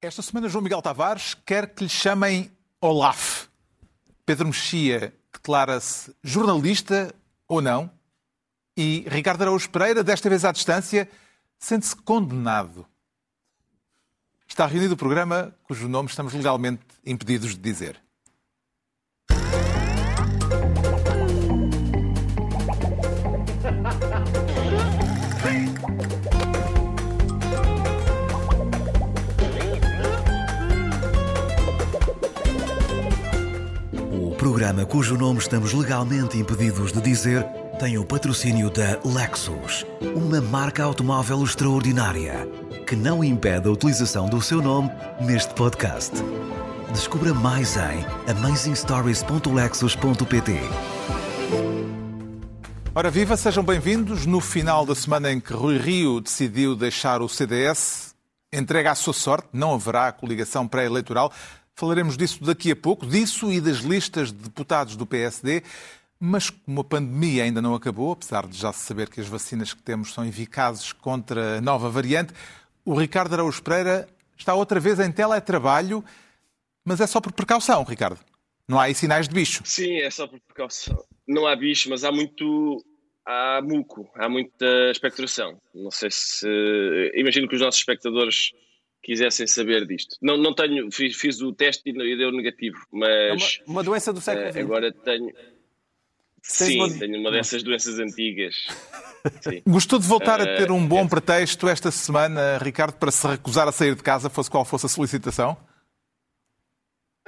Esta semana, João Miguel Tavares quer que lhe chamem Olaf. Pedro Mexia declara-se jornalista ou não? E Ricardo Araújo Pereira, desta vez à distância, sente-se condenado. Está reunido o programa cujo nome estamos legalmente impedidos de dizer. Programa cujo nome estamos legalmente impedidos de dizer tem o patrocínio da Lexus, uma marca automóvel extraordinária que não impede a utilização do seu nome neste podcast. Descubra mais em amazingstories.lexus.pt. Ora viva, sejam bem-vindos. No final da semana em que Rui Rio decidiu deixar o CDS, entrega à sua sorte, não haverá coligação pré-eleitoral. Falaremos disso daqui a pouco, disso e das listas de deputados do PSD. Mas como a pandemia ainda não acabou, apesar de já se saber que as vacinas que temos são eficazes contra a nova variante, o Ricardo Araújo Pereira está outra vez em teletrabalho, mas é só por precaução, Ricardo. Não há aí sinais de bicho. Sim, é só por precaução. Não há bicho, mas há muito. Há muco, há muita expectoração. Não sei se. Imagino que os nossos espectadores quisessem saber disto. Não, não tenho. Fiz, fiz o teste e deu negativo, mas. É uma, uma doença do século eh, XX. agora tenho. Tens Sim, uma- tenho uma dessas doenças antigas. Sim. Gostou de voltar a Eh, ter um bom é- pretexto esta semana, Ricardo, para se recusar a sair de casa, fosse qual fosse a solicitação?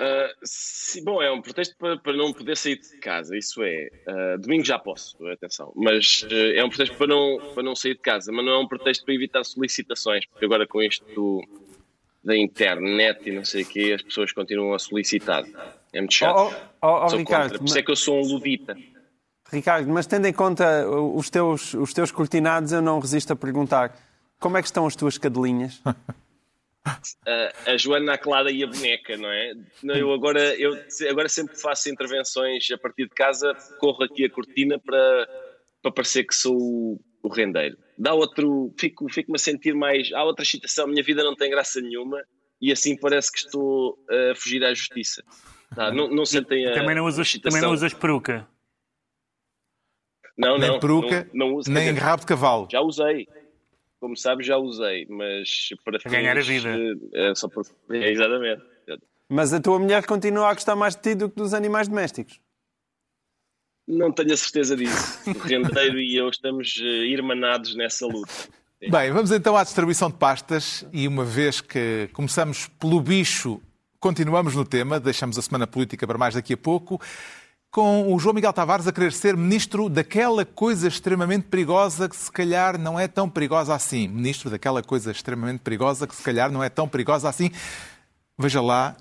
Ah, sim, bom, é um pretexto para, para não poder sair de casa, isso é. ah, domingo já posso, atenção, mas ah, é um pretexto para não, para não sair de casa, mas não é um pretexto para evitar solicitações, porque agora com isto da internet e não sei o quê, as pessoas continuam a solicitar. É muito chato. Oh, oh, oh, Sou Ricardo, contra. Por isso é que eu sou um ludita. Ricardo, mas tendo em conta os teus, os teus cortinados, eu não resisto a perguntar como é que estão as tuas cadelinhas? A Joana, a Clara e a boneca, não é? Eu agora, eu agora sempre faço intervenções a partir de casa, corro aqui a cortina para, para parecer que sou o, o rendeiro. Dá outro, fico, fico-me a sentir mais. Há outra excitação, minha vida não tem graça nenhuma e assim parece que estou a fugir à justiça. Tá, não, não sentem a. Também não a usas, também não usas peruca. Não, nem não, peruca, não, não uso, nem dizer, rabo de cavalo. Já usei. Como sabes, já usei, mas para Para ganhar a fins, vida. eh, É só por... é, exatamente. Mas a tua mulher continua a gostar mais de ti do que dos animais domésticos. Não tenho a certeza disso. O rendeiro e eu estamos eh, irmanados nessa luta. Bem, vamos então à distribuição de pastas e uma vez que começamos pelo bicho, continuamos no tema, deixamos a semana política para mais daqui a pouco, com o João Miguel Tavares a querer ser ministro daquela coisa extremamente perigosa que se calhar não é tão perigosa assim. Ministro daquela coisa extremamente perigosa que se calhar não é tão perigosa assim. Veja lá,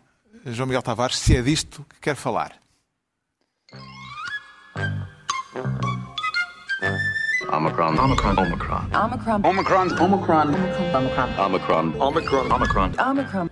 João Miguel Tavares, se é disto que quer falar. Omicron. Omicron. Omicron. Omicron. Omicron. Omicron. Omicron. Omicron. Omicron. Omicron. Omicron.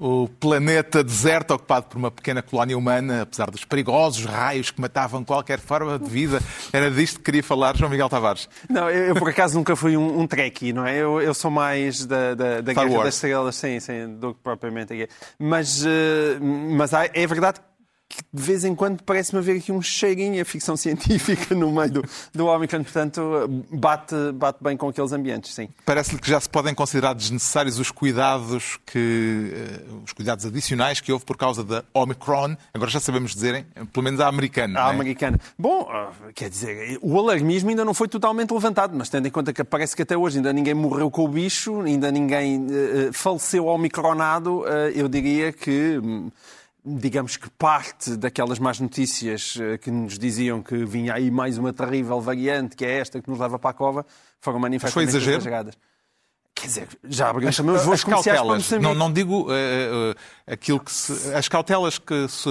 o planeta deserto ocupado por uma pequena colónia humana, apesar dos perigosos raios que matavam qualquer forma de vida. Era disto que queria falar João Miguel Tavares. Não, eu, eu, por acaso nunca fui um, um trekkie, não é? Eu, eu sou mais da, da, da Guerra Wars. das Estrelas, sim, sim, do que propriamente a guerra. Mas, eh, mas é verdade que de vez em quando parece-me haver aqui um cheirinho a ficção científica no meio do, do Omicron, portanto bate, bate bem com aqueles ambientes, sim. Parece-lhe que já se podem considerar desnecessários os cuidados que eh, os cuidados adicionais que houve por causa da Omicron. Agora já sabemos dizerem, pelo menos a americana. A é? americana. Bom, ah, quer dizer, o alarmismo ainda não foi totalmente levantado, mas tendo em conta que parece que até hoje ainda ninguém morreu com o bicho, ainda ninguém eh, eh, faleceu omicronado, eu diria que, hum, digamos que parte daquelas más notícias eh, que nos diziam que vinha aí mais uma terrível variante, que é esta que nos leva para a cova, foram manifestamente exageradas. Quer dizer, já abrimos também os voos cautelas, não, não digo eh, eh, aquilo que se, as cautelas que, se,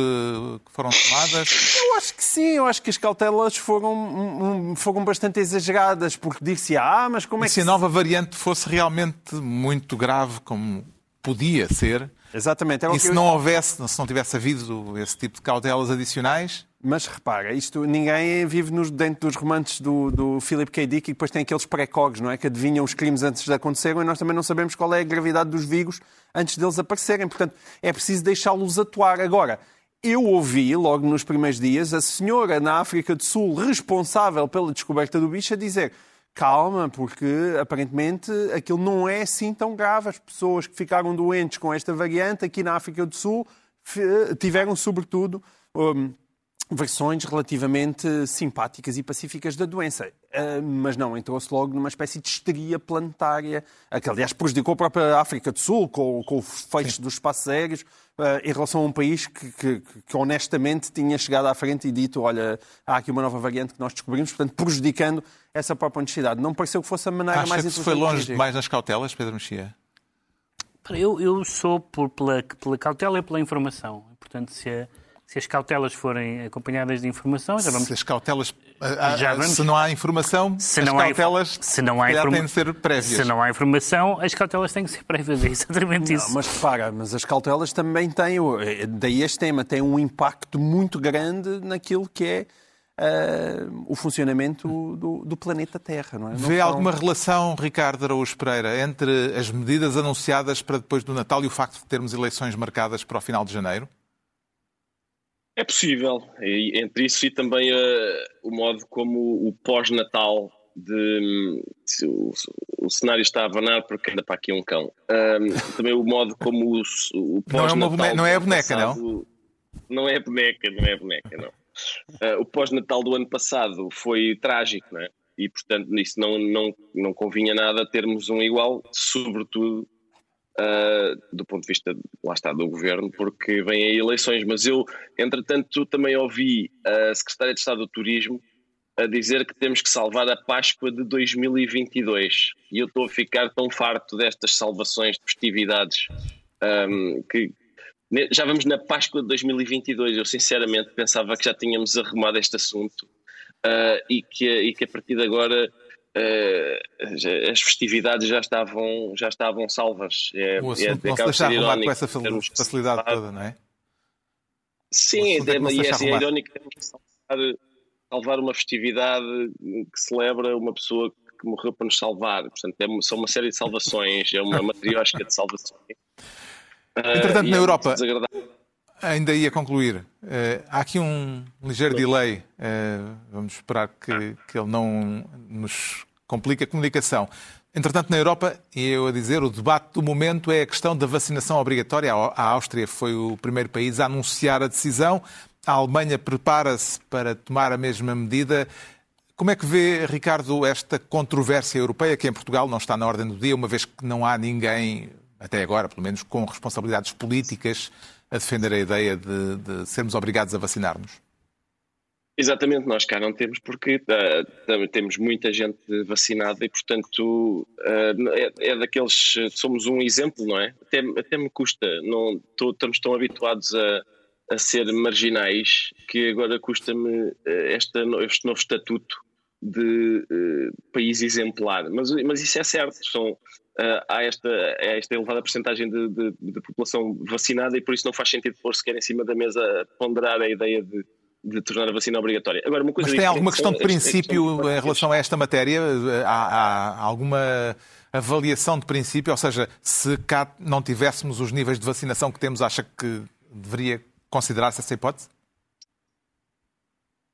que foram tomadas. Eu acho que sim, eu acho que as cautelas foram, um, foram bastante exageradas, porque disse ah, mas como é E que se a nova variante fosse realmente muito grave, como podia ser, Exatamente. era o e se eu- não houvesse, se não tivesse havido esse tipo de cautelas adicionais, Mas repara, isto, ninguém vive nos, dentro dos romances do, do Philip K. Dick e depois tem aqueles pré-cogs, não é? Que adivinham os crimes antes de acontecerem e nós também não sabemos qual é a gravidade dos vírus antes deles aparecerem. Portanto, é preciso deixá-los atuar. Agora, eu ouvi, logo nos primeiros dias, a senhora na África do Sul responsável pela descoberta do bicho a dizer calma, porque aparentemente aquilo não é assim tão grave. As pessoas que ficaram doentes com esta variante aqui na África do Sul tiveram, sobretudo, hum, versões relativamente simpáticas e pacíficas da doença. Ah, mas não, entrou-se logo numa espécie de histeria planetária, que aliás prejudicou a própria África do Sul, com, com o fecho dos espaços aéreos, ah, em relação a um país que, que- que honestamente tinha chegado à frente e dito, olha, há aqui uma nova variante que nós descobrimos, portanto, prejudicando essa própria necessidade. Não pareceu que fosse a maneira acha mais que se foi de longe demais nas cautelas, Pedro Mexia? Eu, eu sou por, pela, pela cautela e pela informação. Portanto, se, a- se as cautelas forem acompanhadas de informação, já vamos. Se as cautelas. Já vamos- Se não há informação, Se as não há, cautelas se não há informa- têm de ser prévias. Se não há informação, as cautelas têm que ser prévias. É exatamente isso. Não, mas repara, mas as cautelas também têm, eh, daí este tema, tem um impacto muito grande naquilo que é ah, o funcionamento do, do planeta Terra, não é? Não Vê são- alguma relação, Ricardo Araújo Pereira, entre as medidas anunciadas para depois do Natal e o facto de termos eleições marcadas para o final de janeiro? É possível. E, entre isso e também eh, o modo como o pós-natal de se o, o cenário está a abanar porque anda para aqui um cão. Também o modo como o, o Não é pós-natal boneca- não é a boneca, não? passado- Não é a boneca, não é a boneca, não. Ah, o pós-natal do ano passado foi trágico, não é? E portanto nisso não, não, não convinha nada termos um igual, sobretudo Uh, do ponto de vista, lá está, do governo, porque vêm aí eleições. Mas eu, entretanto, também ouvi a Secretária de Estado do Turismo a dizer que temos que salvar a Páscoa de 2022. E eu estou a ficar tão farto destas salvações de festividades um, que já vamos na Páscoa de 2022. Eu, sinceramente, pensava que já tínhamos arrumado este assunto uh, e, que, e que a partir de agora. Uh, as festividades já estavam, já estavam salvas. É, O é- assunto não se de deixa ser arrumar com essa facilidade toda, não é? Sim, é e é deixa assim, é irónico que temos que salvar, salvar uma festividade que celebra uma pessoa que morreu para nos salvar. Portanto, é são uma série de salvações, é uma matriosca de salvações. Entretanto, e na é Europa-. Ainda ia concluir. Eh, há aqui um ligeiro delay. Eh, vamos esperar que, que ele não nos complique a comunicação. Entretanto, na Europa, e eu a dizer, o debate do momento é a questão da vacinação obrigatória. A Áustria foi o primeiro país a anunciar a decisão. A Alemanha prepara-se para tomar a mesma medida. Como é que vê, Ricardo, esta controvérsia europeia que em Portugal não está na ordem do dia, uma vez que não há ninguém, até agora, pelo menos, com responsabilidades políticas a defender a ideia de, de sermos obrigados a vacinar-nos? Exatamente, nós cá não temos porque tam- temos muita gente vacinada e, portanto, ah, é, é daqueles. Somos um exemplo, não é? Até, até me custa, não, tô- estamos tão habituados a, a ser marginais que agora custa-me esta, este novo estatuto de país exemplar. Mas, mas isso é certo, são, ah, há, esta, há esta elevada porcentagem de, de, de população vacinada e por isso não faz sentido pôr sequer em cima da mesa ponderar a ideia de de tornar a vacina obrigatória. Agora, uma coisa Mas tem alguma questão de as questões princípio dos em relação a esta matéria? Há, há alguma avaliação de princípio? Ou seja, se cá não tivéssemos os níveis de vacinação que temos, acha que deveria considerar-se essa hipótese?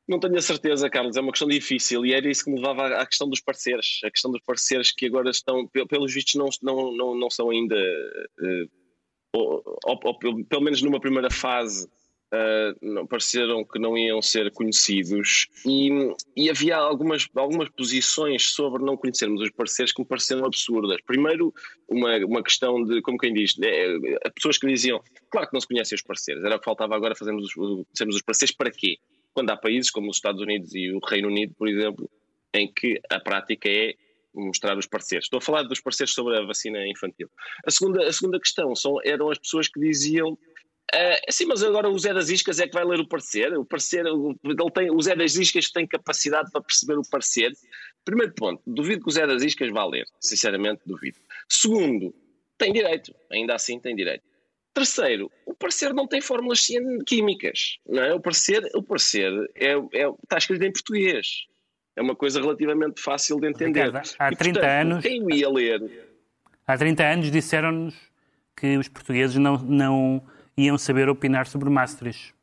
Não tenho a certeza, Carlos, é uma questão difícil e era isso que me levava à questão dos parceiros. A questão dos parceiros que agora estão, pe- pelos vistos, não, não, não, não são ainda, eh, ou, ou- ou pelo, menos numa primeira fase, eh, não, pareceram que não iam ser conhecidos e, e havia algumas, algumas posições sobre não conhecermos os parceiros que me pareceram absurdas. Primeiro, uma, uma questão de, como quem diz, eh, pessoas que diziam, claro que não se conhecem os parceiros, era o que faltava agora fazermos os, os parceiros para quê? Quando há países como os Estados Unidos e o Reino Unido, por exemplo, em que a prática é mostrar os pareceres. Estou a falar dos pareceres sobre a vacina infantil. A segunda, a segunda questão são, eram as pessoas que diziam Uh, sim, mas agora o Zé das Iscas é que vai ler o parecer. O parecer, ele tem, o Zé das Iscas tem capacidade para perceber o parecer. Primeiro ponto, duvido que o Zé das Iscas vá ler. Sinceramente, duvido. Segundo, tem direito. Ainda assim, tem direito. Terceiro, o parecer não tem fórmulas químicas. Não é? O parecer, o parecer é, é, está escrito em português. É uma coisa relativamente fácil de entender. Ricardo, há E, 30 portanto, anos- Quem o ia ler Há 30 anos disseram-nos que os portugueses não, não iam saber opinar sobre Maastricht.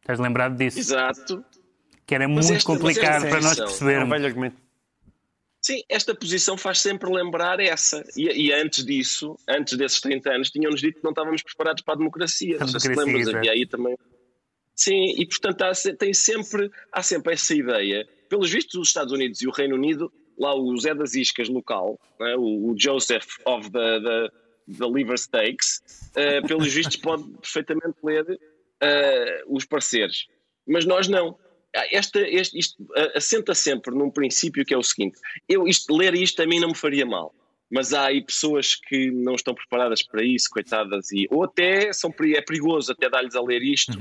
Estás lembrado disso? Exato. Que era Mas muito esta- complicado esta para nós posição- É um percebermos. velho argumento. Sim, esta posição faz sempre lembrar essa. E, e antes disso, antes desses 30 anos, tinham-nos dito que não estávamos preparados para a democracia. Não sei se lembras, havia aí também. Sim, e portanto há, tem sempre, há sempre essa ideia. Pelos vistos, os Estados Unidos e o Reino Unido, lá o Zé das Iscas local, não é? o, o Joseph of the, the, the Liver Steaks, eh, pelos vistos pode perfeitamente ler eh, os pareceres. Mas nós não. Ah, Esta, este, isto ah, assenta sempre num princípio que é o seguinte: eu, isto, ler isto a mim não me faria mal, mas há aí pessoas que não estão preparadas para isso, coitadas, e, ou até são, é perigoso até dar-lhes a ler isto.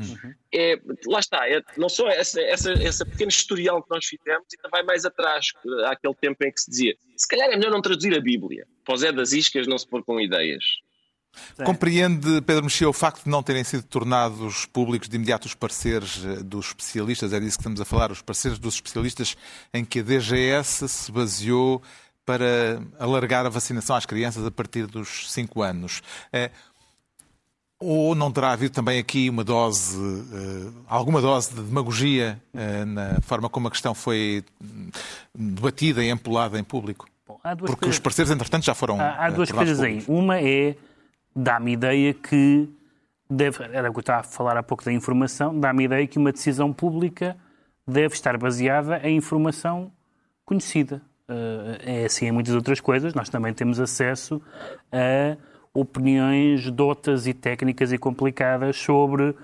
É, lá está, é, não só essa, essa, essa pequena historial que nós fizemos, ainda vai mais atrás, àquele tempo em que se dizia: se calhar é melhor não traduzir a Bíblia, o Zé das Iscas não se pôr com ideias. Compreende, Pedro Mexia, o facto de não terem sido tornados públicos de imediato os pareceres eh, dos especialistas, é disso que estamos a falar, os pareceres dos especialistas em que a DGS se baseou para alargar a vacinação às crianças a partir dos 5 anos. Eh, Ou não terá havido também aqui uma dose, eh, alguma dose de demagogia na forma como a questão foi hum, debatida e empolada em público? Bom, Porque coisas- os pareceres, entretanto, já foram Há, há duas coisas aí. públicos. Uma é, dá-me ideia que, deve, era o que eu estava a falar há pouco da informação, dá-me ideia que uma decisão pública deve estar baseada em informação conhecida. Eh, é assim em muitas outras coisas. Nós também temos acesso a opiniões dotas e técnicas e complicadas sobre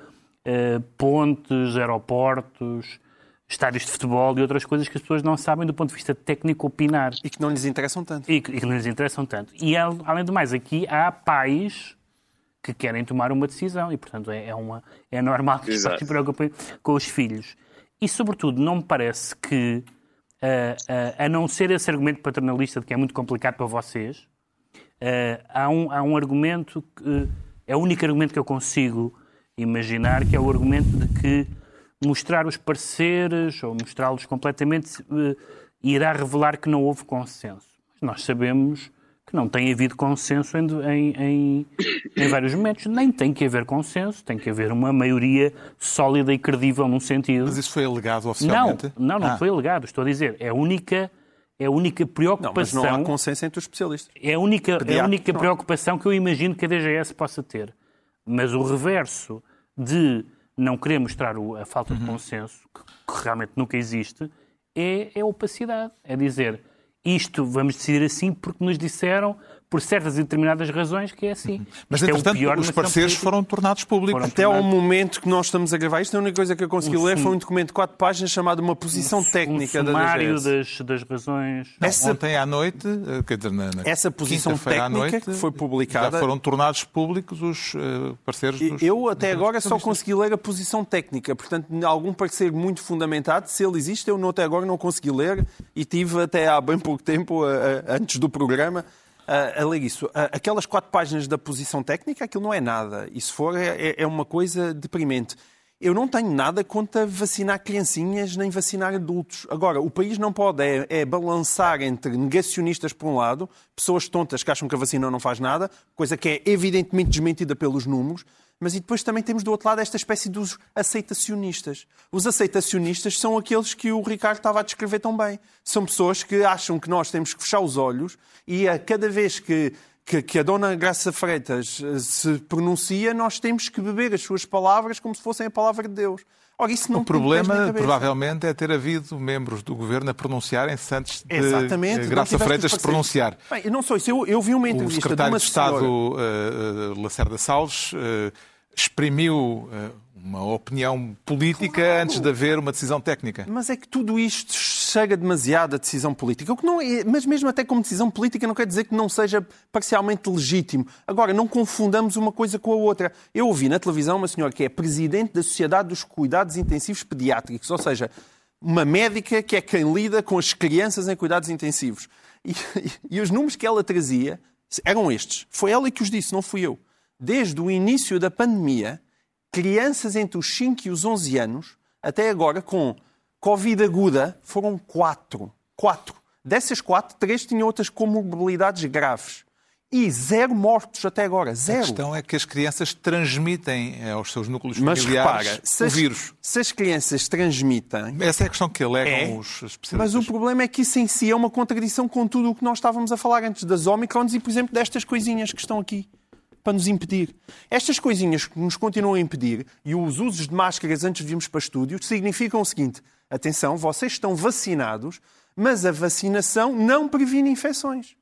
eh, pontes, aeroportos, estádios de futebol e outras coisas que as pessoas não sabem do ponto de vista técnico opinar E que não lhes interessam tanto. e que, e que não lhes interessam tanto. E al- além do mais, aqui há pais que querem tomar uma decisão e, portanto, é, é uma, é normal que os pais se preocupem com os filhos. E, sobretudo, não me parece que, ah, ah, a não ser esse argumento paternalista de que é muito complicado para vocês, ah, há, um, há um argumento que é o único argumento que eu consigo imaginar, que é o argumento de que mostrar os pareceres ou mostrá-los completamente eh, irá revelar que não houve consenso. Mas nós sabemos que não tem havido consenso em, em, em- em vários momentos. Nem tem que haver consenso, tem que haver uma maioria sólida e credível num sentido. Mas isso foi alegado Não, oficialmente? não, não Ah. foi alegado. Estou a dizer, é a única, é a única Não, mas preocupação. não há consenso entre os especialistas. É a única, é a única não. preocupação que eu imagino que a DGS possa ter. Mas o reverso de não querer mostrar a falta Uhum. de consenso, que, que realmente nunca existe, é, é a opacidade. É dizer, isto vamos decidir assim porque nos disseram, por certas e determinadas razões, que é assim. Mas, Isto é o entretanto, pior os pareceres foram tornados públicos. Foram Até ao tornados- momento que nós estamos a gravar isto, a única coisa que eu consegui Um ler foi um documento de quatro páginas chamado Uma Posição Técnica um da sumário das, das razões. Não, Essa- Ontem à noite, eh, quer dizer, na, na Essa posição técnica noite, que foi publicada- Já foram tornados públicos os eh, pareceres dos. Eu até dos agora só consegui ler a posição técnica, portanto, algum parecer muito fundamentado, se ele existe, eu não- até agora não consegui ler e tive até há bem pouco tempo, a- a- antes do programa, a, a ler isso. A- Aquelas quatro páginas da posição técnica, aquilo não é nada. E se for, é, é- é uma coisa deprimente. Eu não tenho nada contra vacinar criancinhas nem vacinar adultos. Agora, o país não pode é, é balançar entre negacionistas por um lado, pessoas tontas que acham que a vacina não faz nada, coisa que é evidentemente desmentida pelos números, mas e depois também temos do outro lado esta espécie dos aceitacionistas. Os aceitacionistas são aqueles que o Ricardo estava a descrever tão bem. São pessoas que acham que nós temos que fechar os olhos e a cada vez que, que, a dona Graça Freitas eh, se pronuncia, nós temos que beber as suas palavras como se fossem a palavra de Deus. Ora, isso não O problema, provavelmente, é ter havido membros do governo a pronunciarem-se antes de Exatamente. eh, Graça Freitas se pronunciar. Bem, não só isso, eu, eu vi uma O entrevista de secretário uma de Estado senhora... eh, eh, Lacerda Salles eh, exprimiu eh, uma opinião política antes de haver uma decisão técnica. Mas é que tudo isto chega demasiado a decisão política. O que não é, mas mesmo até como decisão política não quer dizer que não seja parcialmente legítimo. Agora, não confundamos uma coisa com a outra. Eu ouvi na televisão uma senhora que é presidente da Sociedade dos Cuidados Intensivos Pediátricos, ou seja, uma médica que é quem lida com as crianças em cuidados intensivos. E, e os números que ela trazia eram estes. Foi ela que os disse, não fui eu. Desde o início da pandemia, crianças entre os 5 e os 11 anos, até agora, com Covid aguda, foram quatro. Quatro. Dessas quatro, três tinham outras comorbilidades graves. E zero mortos até agora. A Zero. questão é que as crianças transmitem eh, aos seus núcleos Mas familiares repara, se o as, vírus. se as crianças transmitem, Essa é a questão que alegam É, os Mas especialistas. o problema é que isso em si é uma contradição com tudo o que nós estávamos a falar antes das Omicrons e, por exemplo, destas coisinhas que estão aqui para nos impedir. Estas coisinhas que nos continuam a impedir e os usos de máscaras antes de para estúdios significam o seguinte: atenção, vocês estão vacinados, mas a vacinação não previne infecções.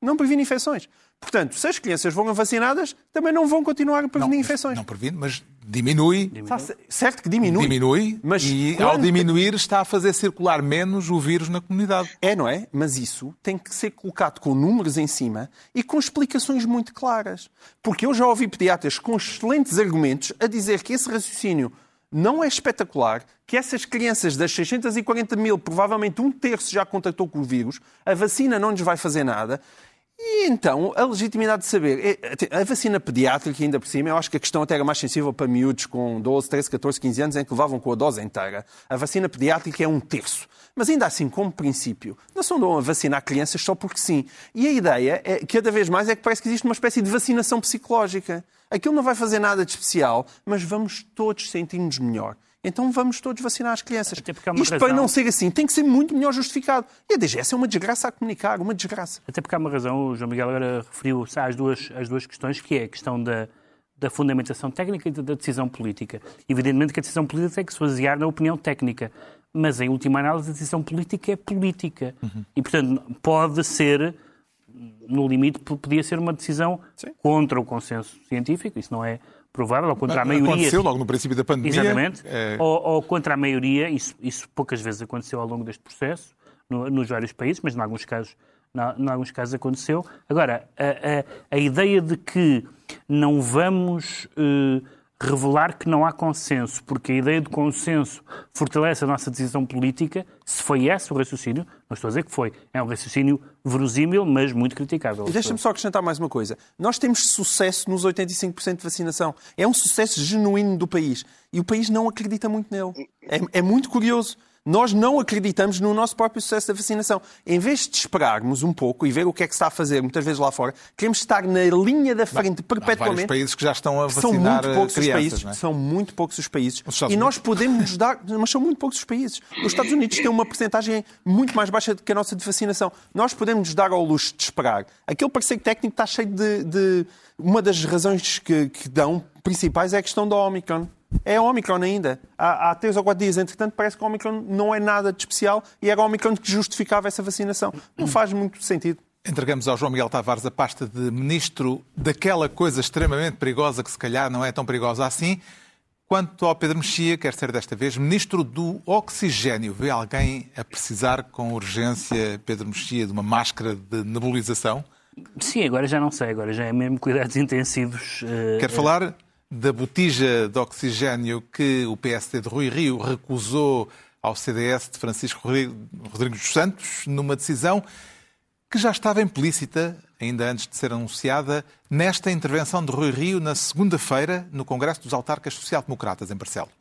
Não previne infecções. Portanto, se as crianças foram vacinadas, também não vão continuar a prevenir mas- infecções. Não previne, mas diminui. Está certo que diminui. Diminui, Mas e quando- ao diminuir está a fazer circular menos o vírus na comunidade. É, não é? Mas isso tem que ser colocado com números em cima e com explicações muito claras. Porque eu já ouvi pediatras com excelentes argumentos a dizer que esse raciocínio não é espetacular, que essas crianças das 640 mil, provavelmente um terço já contactou com o vírus, a vacina não lhes vai fazer nada. E então, a legitimidade de saber. é- A vacina pediátrica, ainda por cima, eu acho que a questão até era mais sensível para miúdos com 12, 13, 14, 15 anos, em que levavam com a dose inteira. A vacina pediátrica é um terço. Mas ainda assim, como princípio, não se andam a vacinar crianças só porque sim. E a ideia, é, cada vez mais, é que parece que existe uma espécie de vacinação psicológica. Aquilo não vai fazer nada de especial, mas vamos todos sentir-nos melhor. Então vamos todos vacinar as crianças. Isto para razão. não ser assim tem que ser muito melhor justificado. E a DGS é uma desgraça a comunicar, uma desgraça. Até porque há uma razão, o João Miguel agora referiu-se às duas, às duas questões, que é a questão da, da fundamentação técnica e da decisão política. Evidentemente que a decisão política tem que se basear na opinião técnica, mas em última análise a decisão política é política. E, portanto, pode ser, no limite, podia ser uma decisão contra o consenso científico, isso não é provável, ou contra a maioria. Aconteceu logo no princípio da pandemia. Exatamente. Eh, Ou, ou contra a maioria, isso, isso poucas vezes aconteceu ao longo deste processo, no- nos vários países, mas em alguns casos, em alguns casos aconteceu. Agora, a, a- a ideia de que não vamos eh, revelar que não há consenso, porque a ideia de consenso fortalece a nossa decisão política, se foi esse o raciocínio, não estou a dizer que foi, é um raciocínio verosímil, mas muito criticável. E deixa-me só acrescentar mais uma coisa. Nós temos sucesso nos 85% de vacinação. É um sucesso genuíno do país. E o país não acredita muito nele. É, é muito curioso. Nós não acreditamos no nosso próprio sucesso da vacinação. Em vez de esperarmos um pouco e ver o que é que se está a fazer muitas vezes lá fora, queremos estar na linha da frente Há vários perpetuamente. países que já estão a São vacinar muito poucos os crianças. países. não é? São muito poucos os países. Os E nós podemos nos dar. Mas são muito poucos os países. Os Estados Unidos têm uma porcentagem muito mais baixa do que a nossa de vacinação. Nós podemos nos dar ao luxo de esperar. Aquele parecer técnico está cheio de. de- Uma das razões que, que dão principais é a questão da Omicron. É a Omicron ainda. Há, há três ou quatro dias, entretanto, parece que a Omicron não é nada de especial e era a Omicron que justificava essa vacinação. Não faz muito sentido. Entregamos ao João Miguel Tavares a pasta de ministro daquela coisa extremamente perigosa que se calhar não é tão perigosa assim. Quanto ao Pedro Mexia, quer ser desta vez ministro do oxigênio. Vê alguém a precisar com urgência, Pedro Mexia, de uma máscara de nebulização? Sim, agora já não sei, agora já é mesmo cuidados intensivos. eh, Quer falar da botija de oxigênio que o PSD de Rui Rio recusou ao CDS de Francisco Rodrigues dos Santos numa decisão que já estava implícita, ainda antes de ser anunciada, nesta intervenção de Rui Rio na segunda-feira no Congresso dos Autarcas Social-Democratas em Barcelos.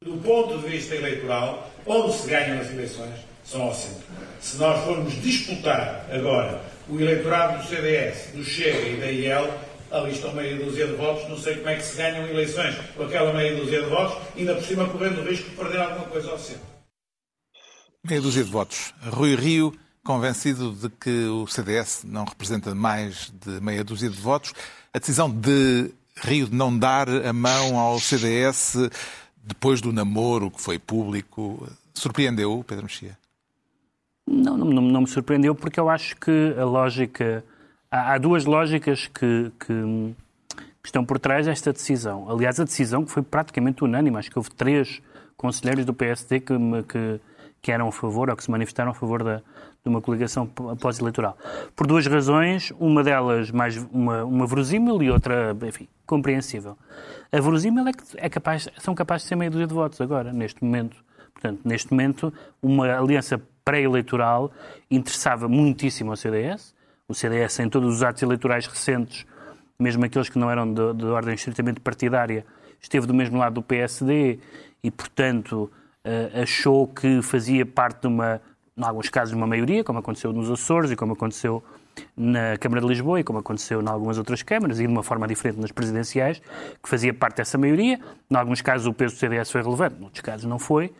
Do ponto de vista eleitoral, onde se ganham as eleições são ao centro. Se nós formos disputar agora o eleitorado do CDS, do Chega e da IEL, ali estão meia dúzia de votos, não sei como é que se ganham eleições com aquela meia dúzia de votos, ainda por cima correndo o risco de perder alguma coisa ao centro. Meia dúzia de votos. Rui Rio, convencido de que o CDS não representa mais de meia dúzia de votos, a decisão de Rio de não dar a mão ao CDS depois do namoro que foi público, surpreendeu o Pedro Mexia? Não, não, não- não me surpreendeu porque eu acho que a lógica. Há, há duas lógicas que, que- que estão por trás desta decisão. Aliás, a decisão que foi praticamente unânime, acho que houve três conselheiros do PSD que, que, que eram a favor ou que se manifestaram a favor da, de uma coligação pós-eleitoral. Por duas razões, uma delas mais uma, uma verosímil e outra, enfim, compreensível. A verosímil é que é capaz, são capazes de ser meia dúzia de votos agora, neste momento. Portanto, neste momento, uma aliança pré-eleitoral interessava muitíssimo ao CDS. O CDS, em todos os atos eleitorais recentes, mesmo aqueles que não eram de, de ordem estritamente partidária, esteve do mesmo lado do PSD e, portanto, eh, achou que fazia parte de uma, em alguns casos, de uma maioria, como aconteceu nos Açores e como aconteceu na Câmara de Lisboa e como aconteceu em algumas outras câmaras e de uma forma diferente nas presidenciais, que fazia parte dessa maioria. Em alguns casos o peso do CDS foi relevante, em outros casos não foi.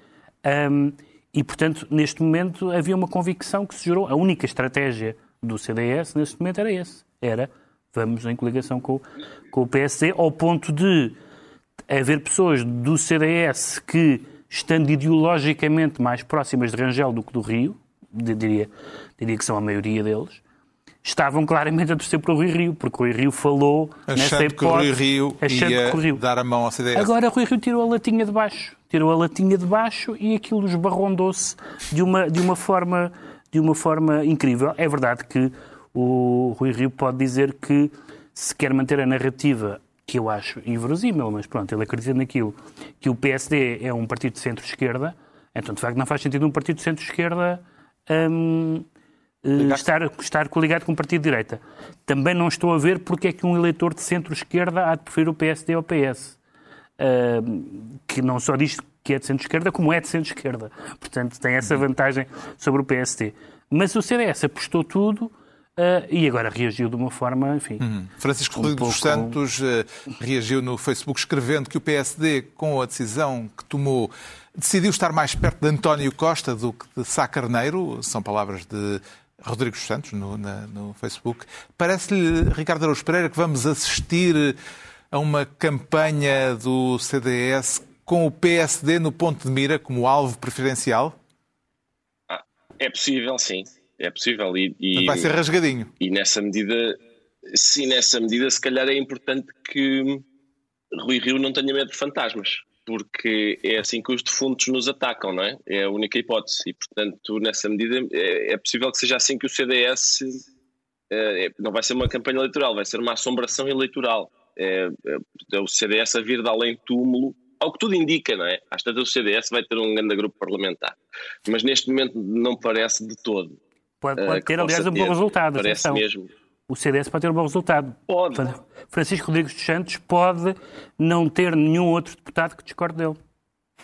Ahm, e, portanto, neste momento havia uma convicção que se gerou. A única estratégia do CDS neste momento era esse. Era vamos em coligação com, com o PSD, ao ponto de haver pessoas do CDS que, estando ideologicamente mais próximas de Rangel do que do Rio, diria, diria que são a maioria deles, estavam claramente a torcer para o Rui Rio, porque o Rui Rio falou nessa Achando que o Rui hipótese, Rio achando ia que o Rio dar a mão ao CDS. Agora Rui Rio tirou a latinha de baixo. Tirou a latinha de baixo e aquilo esbarrondou-se de uma, de, uma forma, de uma forma incrível. É verdade que o Rui Rio pode dizer que se quer manter a narrativa, que eu acho inverosímil, mas pronto, ele acredita naquilo, que o PSD é um partido de centro-esquerda, então de facto não faz sentido um partido de centro-esquerda hum, eh, estar, estar coligado com um partido de direita. Também não estou a ver porque é que um eleitor de centro-esquerda há de preferir o PSD ao PS. Uh, que não só diz que é de centro-esquerda, como é de centro-esquerda. Portanto, tem essa vantagem sobre o PSD. Mas o CDS apostou tudo uh, e agora reagiu de uma forma, enfim. Francisco Um Rodrigues dos pouco- Santos eh, reagiu no Facebook escrevendo que o PSD, com a decisão que tomou, decidiu estar mais perto de António Costa do que de Sá Carneiro. São palavras de Rodrigues dos Santos no, na- no Facebook. Parece-lhe, Ricardo Araújo Pereira, que vamos assistir a uma campanha do CDS com o PSD no ponto de mira como alvo preferencial? É possível, sim. É possível. E, e- Vai ser rasgadinho. E nessa medida, sim, nessa medida, se calhar é importante que Rui Rio não tenha medo de fantasmas, porque é assim que os defuntos nos atacam, não é? É a única hipótese. E, portanto, nessa medida, é, é possível que seja assim que o CDS é, é, não vai ser uma campanha eleitoral, vai ser uma assombração eleitoral. É, é, é o CDS a vir de além túmulo, ao que tudo indica, não é? Às tantas o CDS vai ter um grande grupo parlamentar. Mas neste momento não parece de todo. Pode, eh, pode ter, aliás, um bom resultado. Parece atenção. mesmo. O CDS pode ter um bom resultado. Pode. Portanto, Francisco Rodrigues dos Santos pode não ter nenhum outro deputado que discorde dele.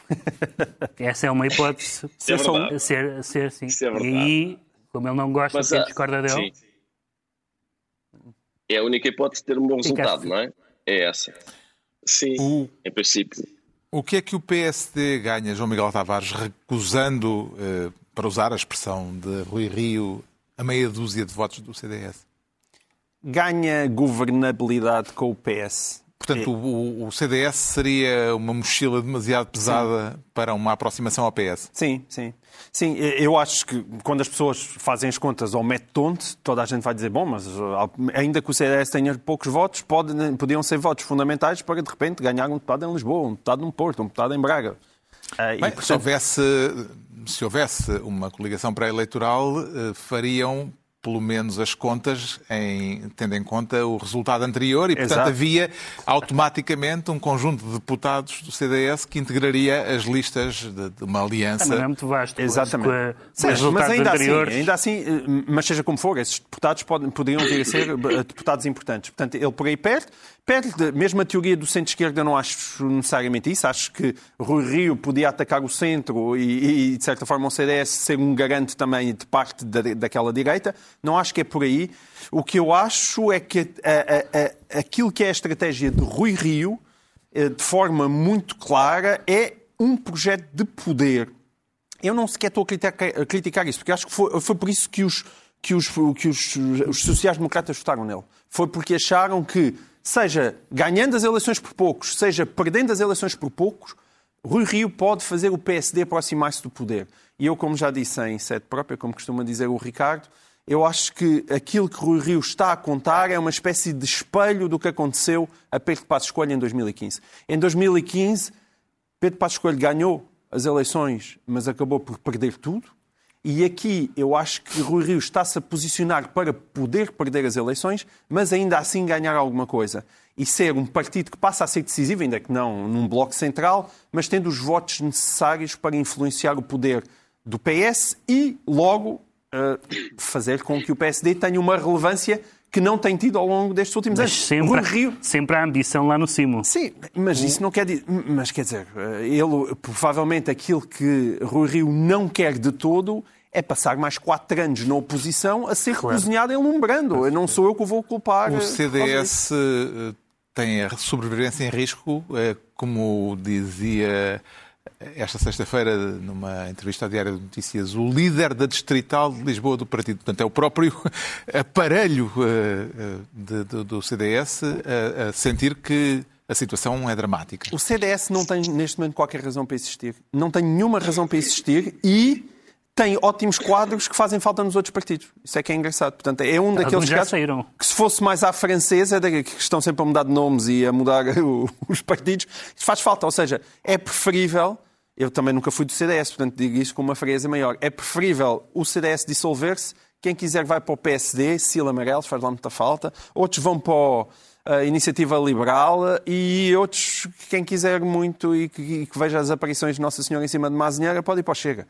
Essa é uma hipótese. Isso é ser, ser sim. Isso é e verdade. aí, como ele não gosta Mas, de quem ah, discorda dele, sim. É a única hipótese de ter um bom resultado, assim. não é? É essa. Sim, em princípio. O que é que o PSD ganha, João Miguel Tavares, recusando, eh, para usar a expressão de Rui Rio, a meia dúzia de votos do CDS? Ganha governabilidade com o PS. Portanto, o, o CDS seria uma mochila demasiado pesada para uma aproximação ao PS. Sim, sim. Sim, eu acho que quando as pessoas fazem as contas ao método, toda a gente vai dizer, bom, mas ainda que o CDS tenha poucos votos, pode, podiam ser votos fundamentais para, de repente, ganhar um deputado em Lisboa, um deputado no Porto, um deputado em Braga. E, Bem, se, portanto, houvesse, se houvesse uma coligação pré-eleitoral, eh, fariam pelo menos as contas, em- tendo em conta o resultado anterior, e, portanto, Exato. havia automaticamente um conjunto de deputados do CDS que integraria as listas de, de uma aliança. também não é muito vasto. Exatamente. Com, a, com os mas ainda anteriores. assim, ainda assim, eh, mas seja como for, esses deputados podem, poderiam vir a ser eh, deputados importantes. Portanto, ele por aí perde. Perde, mesmo a teoria do centro-esquerda, não acho necessariamente isso. Acho que Rui Rio podia atacar o centro e, e, de certa forma, o CDS ser um garante também de parte da, daquela direita. Não acho que é por aí. O que eu acho é que a- a- a- aquilo que é a estratégia de Rui Rio, eh, de forma muito clara, é um projeto de poder eu não sequer estou a criticar, a criticar isso, porque acho que foi, foi por isso que os, que os, que os, os sociais-democratas votaram nele. Foi porque acharam que, seja ganhando as eleições por poucos, seja perdendo as eleições por poucos, Rui Rio pode fazer o PSD aproximar-se do poder. E eu, como já disse em sede própria, como costuma dizer o Ricardo, eu acho que aquilo que Rui Rio está a contar é uma espécie de espelho do que aconteceu a Pedro Passos Coelho em 2015. Em 2015, Pedro Passos Coelho ganhou as eleições, mas acabou por perder tudo. E aqui eu acho que Rui Rio está-se a posicionar para poder perder as eleições, mas ainda assim ganhar alguma coisa. E ser um partido que passa a ser decisivo, ainda que não num bloco central, mas tendo os votos necessários para influenciar o poder do PS e, logo, uh, fazer com que o PSD tenha uma relevância que não tem tido ao longo destes últimos Mas anos. sempre, Rui Rio sempre há ambição lá no cimo. Sim, mas isso não quer dizer. Mas quer dizer, ele provavelmente aquilo que Rui Rio não quer de todo é passar mais quatro anos na oposição a ser Claro. cozinhado em Lumbrando. Não sou eu que o vou culpar. O eh. CDS eh, tem a sobrevivência em risco, eh, como dizia esta sexta-feira, numa entrevista à Diário de Notícias, o líder da Distrital de Lisboa do partido. Portanto, é o próprio aparelho do- CDS a sentir que a situação é dramática. O CDS não tem neste momento qualquer razão para existir. Não tem nenhuma razão para existir e tem ótimos quadros que fazem falta nos outros partidos. Isso é que é engraçado. Portanto, é um daqueles Alguns já casos saíram. que se fosse mais à francesa, que estão sempre a mudar de nomes e a mudar o- os partidos, isso faz falta. Ou seja, é preferível, eu também nunca fui do CDS, portanto digo isto com uma frieza maior, é preferível o CDS dissolver-se, quem quiser vai para o PSD, Sila Amarelos, faz lá muita falta, outros vão para o, a Iniciativa Liberal e outros, quem quiser muito e que, e que veja as aparições de Nossa Senhora em cima de Mazinheira, pode ir para o Chega.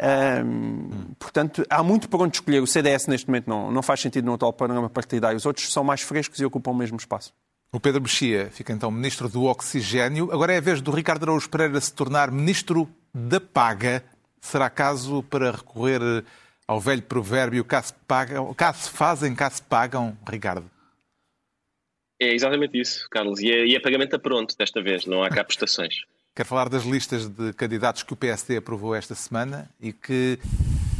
Ahm, portanto, há muito por onde escolher. O CDS, neste momento, não, não faz sentido no atual panorama partidário. Os outros são mais frescos e ocupam o mesmo espaço. O Pedro Mexia fica então ministro do Oxigênio. Agora é a vez do Ricardo Araújo Pereira se tornar ministro da Paga. Será caso para recorrer ao velho provérbio cá se, pagam, cá se fazem, cá se pagam, Ricardo? É exatamente isso, Carlos. E é, e é pagamento a pronto desta vez, não há cá prestações. Quero falar das listas de candidatos que o PSD aprovou esta semana e que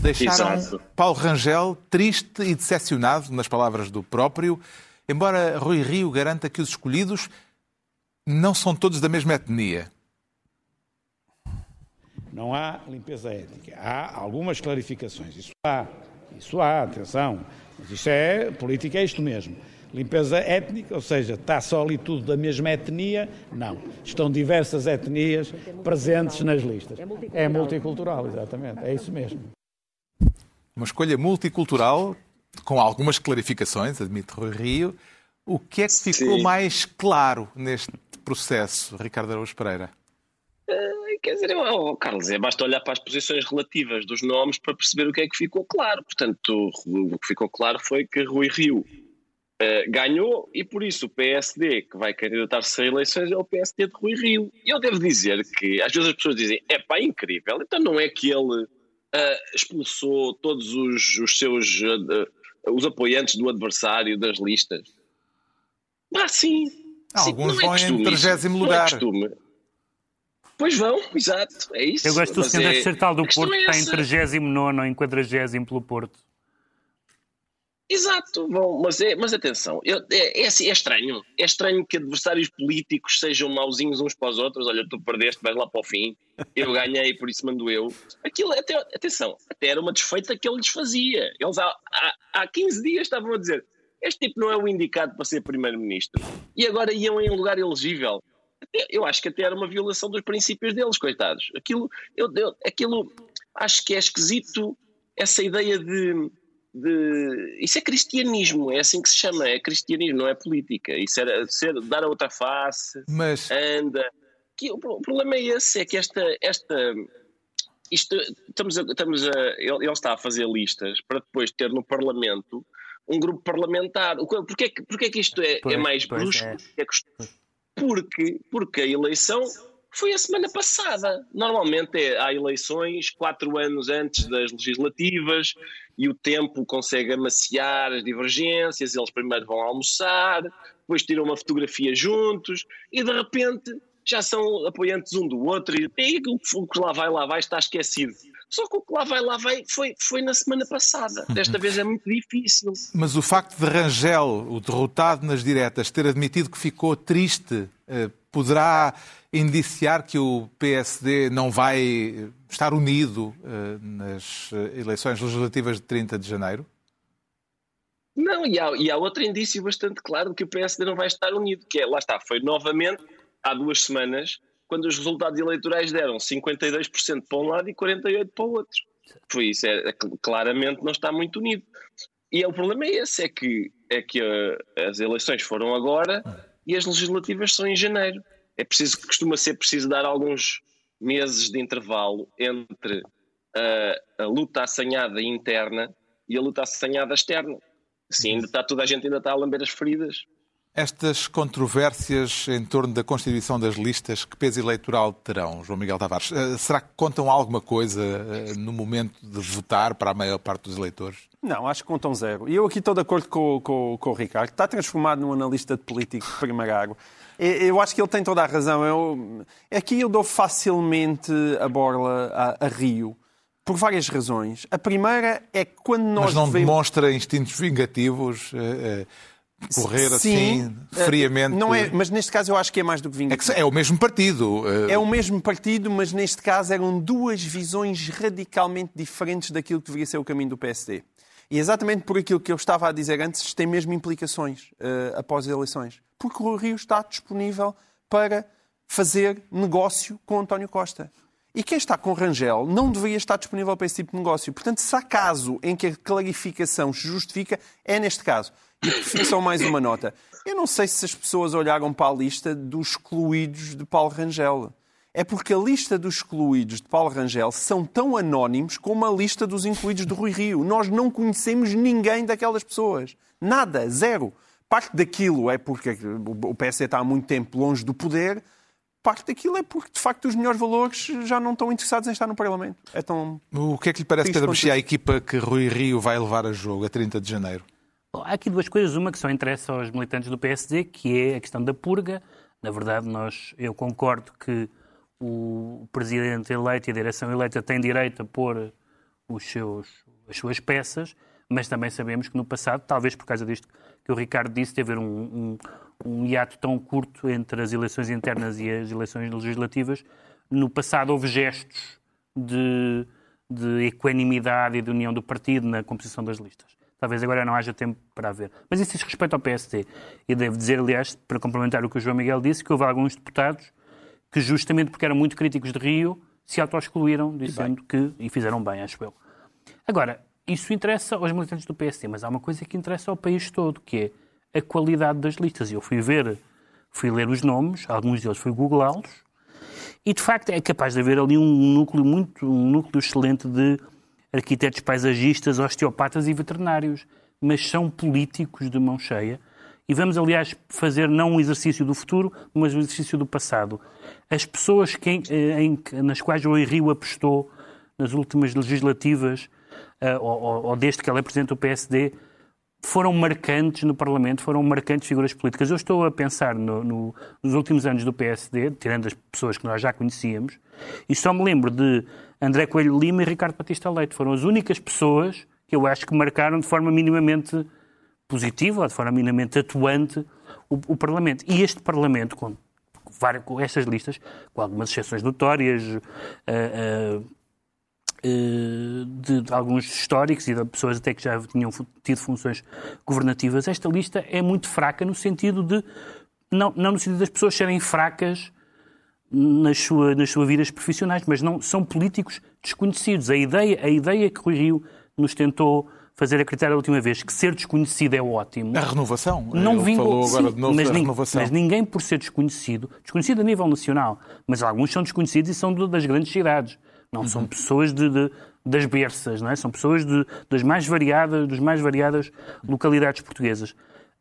deixaram Exato. Paulo Rangel triste e decepcionado, nas palavras do próprio, embora Rui Rio garanta que os escolhidos não são todos da mesma etnia. Não há limpeza étnica. Há algumas clarificações. Isso há. Isso há, atenção. Mas isto é, política é isto mesmo. Limpeza étnica, ou seja, está só ali tudo da mesma etnia? Não. Estão diversas etnias presentes nas listas. É multicultural, exatamente. É isso mesmo. Uma escolha multicultural, com algumas clarificações, admite Rui Rio. O que é que ficou Sim. mais claro neste processo, Ricardo Araújo Pereira? Quer dizer, oh, Carlos, é basta olhar para as posições relativas dos nomes para perceber o que é que ficou claro. Portanto, o que ficou claro foi que Rui Rio eh, ganhou e por isso o PSD que vai candidatar-se a eleições é o PSD de Rui Rio. E eu devo dizer que às vezes as pessoas dizem é pá, incrível, então não é que ele eh, expulsou todos os, os seus eh, os apoiantes do adversário das listas. Ah, sim. Sim, Alguns é vão em costume. 30º Não é lugar. costume. Pois vão, exato, é isso. Eu gosto do Centro é- do Porto, é que está em essa. 39 ou em 40 pelo Porto. Exato, bom, mas, é, mas atenção, eu- é, é, assim, é estranho. É estranho que adversários políticos sejam mauzinhos uns para os outros. Olha, tu perdeste, vais lá para o fim. Eu ganhei, por isso mando eu. Aquilo, até, atenção, até era uma desfeita que ele lhes fazia. Eles há, há, há 15 dias estavam a dizer: este tipo não é o indicado para ser primeiro-ministro. E agora iam em lugar elegível. Até- Eu acho que até era uma violação dos princípios deles, coitados. Aquilo, eu, eu- aquilo acho que é esquisito essa ideia de, de- Isso é cristianismo, é assim que se chama, é cristianismo, não é política. Isso era ser, dar a outra face, Mas anda. Que, o, pro- o problema é esse, é que esta. esta isto, estamos a, estamos a, ele, ele está a fazer listas para depois ter no Parlamento um grupo parlamentar. O que- Porquê, é que- porquê é que isto é, Pois, é mais brusco? é. É? Porque, porque a eleição foi a semana passada. Normalmente é, há eleições quatro anos antes das legislativas e o tempo consegue amaciar as divergências. Eles primeiro vão almoçar, depois tiram uma fotografia juntos e de repente já são apoiantes um do outro e, e o que lá vai, lá vai, está esquecido. Só que o que lá vai, lá vai foi, foi na semana passada. Desta vez é muito difícil. Mas o facto de Rangel, o derrotado nas diretas, ter admitido que ficou triste, eh, poderá indiciar que o PSD não vai estar unido eh, nas eh, eleições legislativas de 30 de janeiro? Não, e há, e há outro indício bastante claro de que o PSD não vai estar unido, que é, lá está, foi novamente há duas semanas, quando os resultados eleitorais deram 52% para um lado e 48% para o outro. Foi isso, é, é, claramente não está muito unido. E é, o problema é esse, é que, é que uh, as eleições foram agora e as legislativas são em janeiro. É preciso, costuma ser preciso dar alguns meses de intervalo entre uh, a luta assanhada interna e a luta assanhada externa. Assim, ainda está, toda a gente ainda está a lamber as feridas. Estas controvérsias em torno da constituição das listas, que peso eleitoral terão, João Miguel Tavares? Eh, será que contam alguma coisa eh, no momento de votar para a maior parte dos eleitores? Não, acho que contam zero. E eu aqui estou de acordo com, com, com o Ricardo, que está transformado num analista de político de primeira água. Eu acho que ele tem toda a razão. Eu, aqui eu dou facilmente a borla a, a Rio por várias razões. A primeira é que quando nós. Mas não devemos... demonstra instintos vingativos? Eh, correr Sim, assim, friamente. Não é, mas neste caso eu acho que é mais do que É, vingativo. que é o mesmo partido. eh, É o mesmo partido, mas neste caso eram duas visões radicalmente diferentes daquilo que deveria ser o caminho do PSD. E exatamente por aquilo que eu estava a dizer antes, isto tem mesmo implicações eh, após as eleições. Porque o Rio está disponível para fazer negócio com António Costa. E quem está com Rangel não deveria estar disponível para esse tipo de negócio. Portanto, se há caso em que a clarificação se justifica, é neste caso. E só mais uma nota. Eu não sei se as pessoas olharam para a lista dos excluídos de Paulo Rangel. É porque a lista dos excluídos de Paulo Rangel são tão anónimos como a lista dos incluídos do Rui Rio. Nós não conhecemos ninguém daquelas pessoas. Nada, zero. Parte daquilo é porque o PSD está há muito tempo longe do poder, parte daquilo é porque, de facto, os melhores valores já não estão interessados em estar no Parlamento. É tão... O que é que lhe parece, Pedro Mexia, a equipa que Rui Rio vai levar a jogo a 30 de janeiro? Há aqui duas coisas. Uma que só interessa aos militantes do PSD, que é a questão da purga. Na verdade, nós, eu concordo que o presidente eleito e a direção eleita têm direito a pôr os seus, as suas peças, mas também sabemos que no passado, talvez por causa disto que o Ricardo disse, de haver um, um, um hiato tão curto entre as eleições internas e as eleições legislativas, no passado houve gestos de, de equanimidade e de união do partido na composição das listas. Talvez agora não haja tempo para haver. Mas isso diz respeito ao PSD. E devo dizer, aliás, para complementar o que o João Miguel disse, que houve alguns deputados que, justamente porque eram muito críticos de Rio, se auto-excluíram, dizendo que. e fizeram bem, acho eu. Agora, isso interessa aos militantes do PSD, mas há uma coisa que interessa ao país todo, que é a qualidade das listas. Eu fui ver, fui ler os nomes, alguns deles fui googlá-los, e de facto é capaz de haver ali um núcleo muito, um núcleo excelente de arquitetos paisagistas, osteopatas e veterinários, mas são políticos de mão cheia. E vamos, aliás, fazer não um exercício do futuro, mas um exercício do passado. As pessoas que, em, em- nas quais o Rio apostou nas últimas legislativas, eh, ou, ou- ou desde que ela é presidente do PSD, foram marcantes no Parlamento, foram marcantes figuras políticas. Eu estou a pensar no- no- nos últimos anos do PSD, tirando as pessoas que nós já conhecíamos, e só me lembro de André Coelho Lima e Ricardo Batista Leite. Foram as únicas pessoas que eu acho que marcaram de forma minimamente positiva, ou de forma minimamente atuante, o, o Parlamento. E este Parlamento, com, várias- com estas listas, com algumas exceções notórias, ah, eh, de, de alguns históricos e de pessoas até que já tinham tido funções governativas, esta lista é muito fraca no sentido de. Não, não no sentido das pessoas serem fracas nas, sua, nas suas vidas profissionais, mas não são políticos desconhecidos. A ideia, a ideia que Rui Rio nos tentou fazer acreditar a última vez, que ser desconhecido é ótimo, A renovação. não Ele vingou. falou agora Sim, de novo mas, da nin- renovação. mas ninguém por ser desconhecido, desconhecido a nível nacional, mas alguns são desconhecidos e são das grandes cidades. Não são Uhum. pessoas de, de- das berças, não é? São pessoas de- das mais variadas, das mais variadas localidades portuguesas.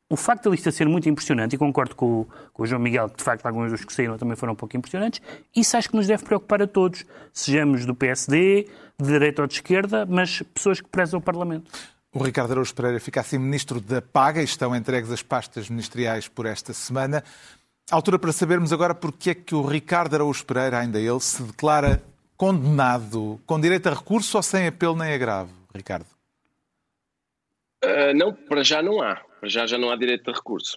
O facto da lista ser muito impressionante, e concordo com, o- com o João Miguel, que de facto alguns dos que saíram também foram um pouco impressionantes, isso acho que nos deve preocupar a todos, sejamos do PSD, de direita ou de esquerda, mas pessoas que prezam o Parlamento. O Ricardo Araújo Pereira fica assim ministro da Paga e estão entregues as pastas ministeriais por esta semana. Altura para sabermos agora porque é que o Ricardo Araújo Pereira, ainda ele, se declara condenado com direito a recurso ou sem apelo nem agravo, Ricardo? Ah, não, para já não há. Para já já não há direito a recurso.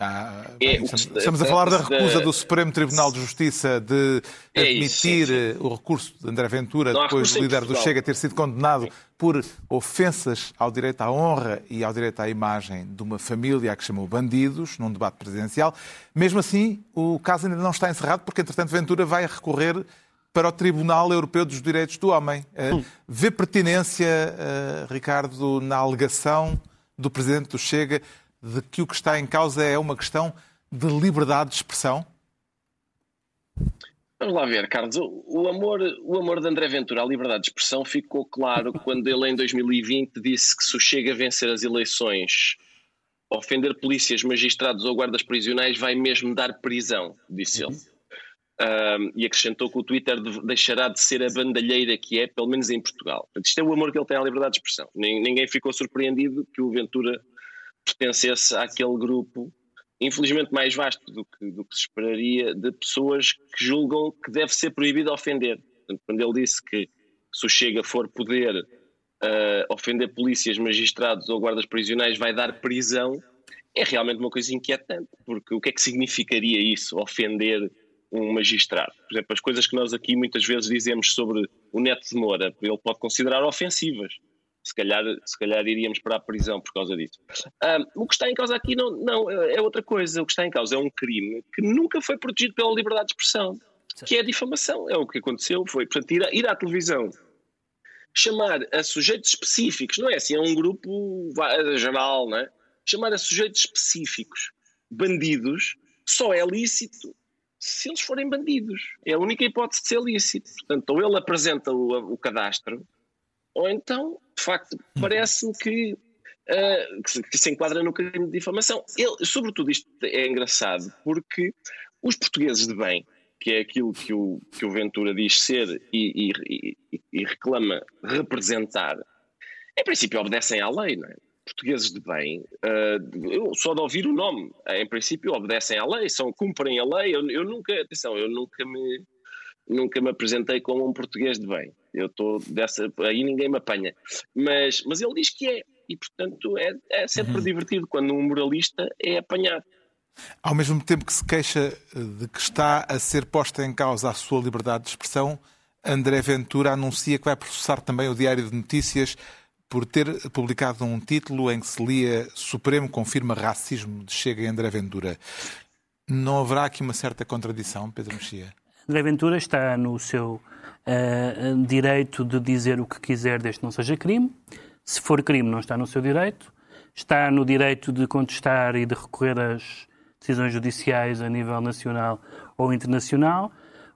Ah, É, bem, que estamos, a falar da da- recusa do Supremo Tribunal de Justiça de É isso, admitir sim, eh, o recurso de André Ventura, Não depois do líder do. Chega ter sido condenado por ofensas ao direito à honra e ao direito à imagem de uma família a que chamou bandidos, num debate presidencial. Mesmo assim, o caso ainda não está encerrado, porque, entretanto, Ventura vai recorrer para o Tribunal Europeu dos Direitos do Homem. Eh, Vê pertinência, eh, Ricardo, na alegação do Presidente do Chega de que o que está em causa é uma questão de liberdade de expressão? Vamos lá ver, Carlos. O, amor, o amor de André Ventura à liberdade de expressão ficou claro quando ele, em 2020, disse que se o Chega a vencer as eleições, ofender polícias, magistrados ou guardas prisionais vai mesmo dar prisão, disse ele. Ahm, e acrescentou que o Twitter de- deixará de ser a bandalheira que é, pelo menos em Portugal. Portanto, isto é o amor que ele tem à liberdade de expressão. Nin- Ninguém ficou surpreendido que o Ventura pertencesse àquele grupo infelizmente mais vasto do que, do que se esperaria, de pessoas que julgam que deve ser proibido ofender. Portanto, quando ele disse que se o Chega for poder ah, ofender polícias, magistrados ou guardas prisionais vai dar prisão, é realmente uma coisa inquietante, porque o que é que significaria isso, ofender um magistrado? Por exemplo, as coisas que nós aqui muitas vezes dizemos sobre o Neto de Moura, ele pode considerar ofensivas. Se calhar, se calhar iríamos para a prisão por causa disso. Ahm, o que está em causa aqui não, não é outra coisa. O que está em causa é um crime que nunca foi protegido pela liberdade de expressão, que é a difamação. É o que aconteceu. Foi, portanto, ir, ir à televisão, chamar a sujeitos específicos, não é assim, é um grupo geral, não é? Chamar a sujeitos específicos bandidos só é lícito se eles forem bandidos. É a única hipótese de ser lícito. Portanto, ou ele apresenta o, o cadastro, ou então, de facto, parece-me que, ah, que, se, que se enquadra no crime de difamação. Ele, sobretudo, isto é engraçado porque os portugueses de bem, que é aquilo que o, que o Ventura diz ser e, e- e- e reclama representar, em princípio obedecem à lei, não é? Portugueses de bem, eu só de ouvir o nome, em princípio obedecem à lei, são, cumprem a lei. Eu, eu nunca, atenção, eu nunca me nunca me apresentei como um português de bem. Eu estou dessa. Aí ninguém me apanha. Mas, mas ele diz que é. E, portanto, é, é sempre divertido quando um moralista é apanhado. Ao mesmo tempo que se queixa eh, de que está a ser posta em causa a sua liberdade de expressão, André Ventura anuncia que vai processar também o Diário de Notícias por ter publicado um título em que se lia Supremo confirma racismo de Chega em André Ventura. Não haverá aqui uma certa contradição, Pedro Mexia? André Ventura está no seu eh, direito de dizer o que quiser desde que não seja crime. Se for crime, não está no seu direito. Está no direito de contestar e de recorrer às decisões judiciais a nível nacional ou internacional.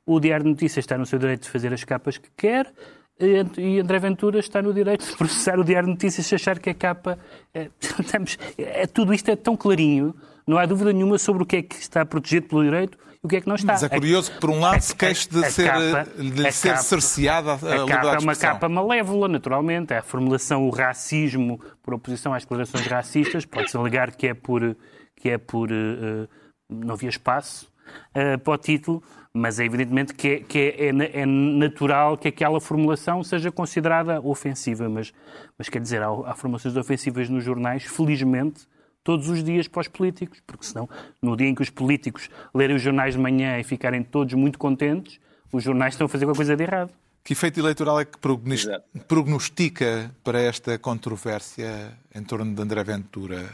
O Diário de Notícias está no seu direito de fazer as capas que quer. E André Ventura está no direito de processar o Diário de Notícias se achar que a capa. É, estamos- é- tudo isto é tão clarinho, não há dúvida nenhuma sobre o que é que está protegido pelo direito e o que é que não está. Mas é curioso que, por um lado, se queixe de a ser, capa- de a ser capa- cerceada a, A liberdade capa é uma capa malévola, naturalmente. É a formulação, o racismo, por oposição às declarações racistas. Pode-se alegar que é por. Que é por eh, não havia espaço eh, para o título, mas é evidentemente que, é, que é, é é natural que aquela formulação seja considerada ofensiva. Mas, mas quer dizer, há, há formulações ofensivas nos jornais, felizmente, todos os dias para os políticos, porque senão, no dia em que os políticos lerem os jornais de manhã e ficarem todos muito contentes, os jornais estão a fazer alguma coisa de errado. Que efeito eleitoral é que prognostica para esta controvérsia em torno de André Ventura?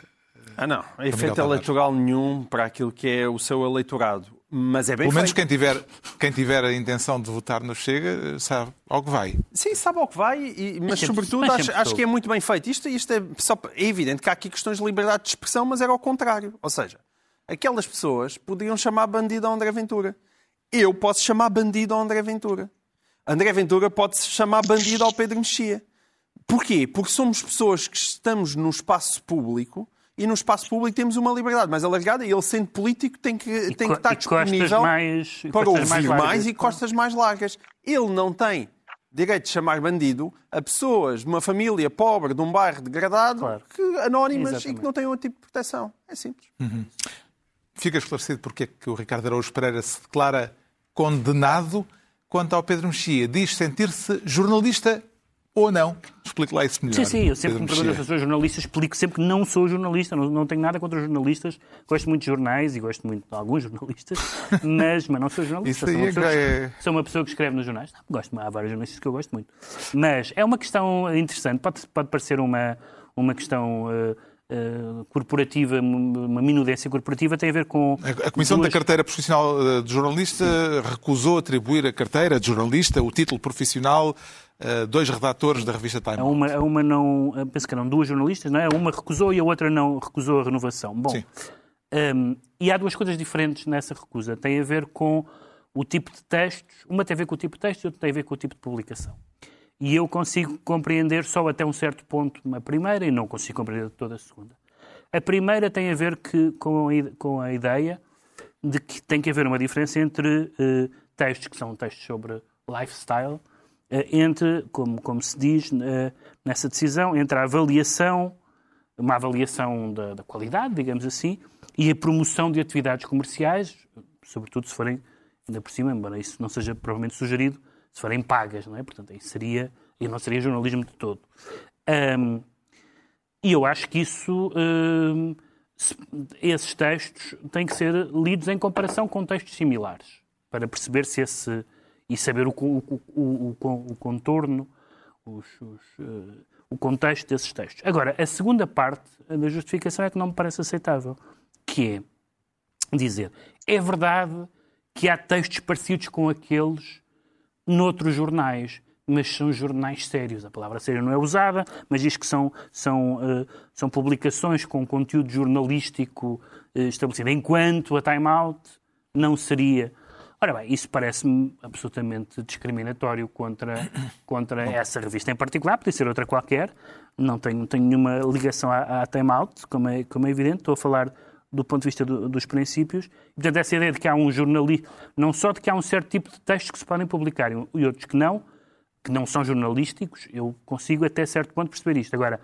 Ah, não. Efeito eleitoral nenhum para aquilo que é o seu eleitorado. Mas é bem Pelo menos feito. quem tiver, quem tiver a intenção de votar no Chega sabe ao que vai. Sim, sabe ao que vai, e- mas sempre- sobretudo mas acho, acho que é muito bem feito. Isto, isto é, só, é evidente que há aqui questões de liberdade de expressão, mas era ao contrário. Ou seja, aquelas pessoas podiam chamar bandido ao André Ventura. Eu posso chamar bandido ao André Ventura. André Ventura pode se chamar bandido ao Pedro Mexia. Porquê? Porque somos pessoas que estamos no espaço público e no espaço público temos uma liberdade mais alargada e ele, sendo político, tem que, tem que estar e disponível mais- e para ouvir mais mais, e costas mais largas. Ele não tem direito de chamar bandido a pessoas de uma família pobre, de um bairro degradado, Claro. que, anónimas e Exatamente. que não têm outro tipo de proteção. É simples. Fica esclarecido porque é que o Ricardo Araújo Pereira se declara condenado quanto ao Pedro Mexia. Diz sentir-se jornalista ou não? Explique lá isso melhor. Sim, sim, eu sempre que me Pedro perguntam se eu sou jornalista, explico sempre que não sou jornalista, não, não tenho nada contra os jornalistas, gosto muito de jornais e gosto muito de alguns jornalistas, mas, mas não sou jornalista. Sou, uma é pessoa que que, sou uma pessoa que escreve nos jornais. Não, gosto, há vários jornalistas que eu gosto muito. Mas é uma questão interessante, pode, pode parecer uma, uma questão eh, eh, corporativa, uma minudência corporativa, tem a ver com. A a Comissão da duas- Carteira Profissional eh, de Jornalista recusou atribuir a carteira de jornalista, o título profissional, dois redatores da revista Time A uma, a uma não. Penso que eram duas jornalistas, não é? Uma recusou e a outra não recusou a renovação. Bom, Sim. hum, e há duas coisas diferentes nessa recusa. Tem a ver com o tipo de textos. Uma tem a ver com o tipo de texto e outra tem a ver com o tipo de publicação. E eu consigo compreender só até um certo ponto a primeira e não consigo compreender toda a segunda. A primeira tem a ver que, com, a, com a ideia de que tem que haver uma diferença entre eh, textos que são textos sobre lifestyle, eh, entre, como, como se diz eh, nessa decisão, entre a avaliação, uma avaliação da, da qualidade, digamos assim, e a promoção de atividades comerciais, sobretudo se forem, ainda por cima, embora isso não seja provavelmente sugerido, se forem pagas, não é? Portanto, aí seria, aí não seria jornalismo de todo. Ahm, e eu acho que isso, se- esses textos têm que ser lidos em comparação com textos similares, para perceber se esse. E saber o, o, o, o, contorno, os, os, eh, o contexto desses textos. Agora, a segunda parte da justificação é que não me parece aceitável, que é dizer, é verdade que há textos parecidos com aqueles noutros jornais, mas são jornais sérios. A palavra sério não é usada, mas diz que são, são, eh, são publicações com conteúdo jornalístico eh, estabelecido, enquanto a Time Out não seria. Ora bem, isso parece-me absolutamente discriminatório contra, contra essa revista em particular, podia ser outra qualquer, não tenho, não tenho nenhuma ligação à, à Time Out, como é, como é evidente, estou a falar do ponto de vista do- dos princípios. E, portanto, essa ideia de que há um jornalista, não só de que há um certo tipo de textos que se podem publicar e outros que não, que não são jornalísticos, eu consigo até certo ponto perceber isto. Agora,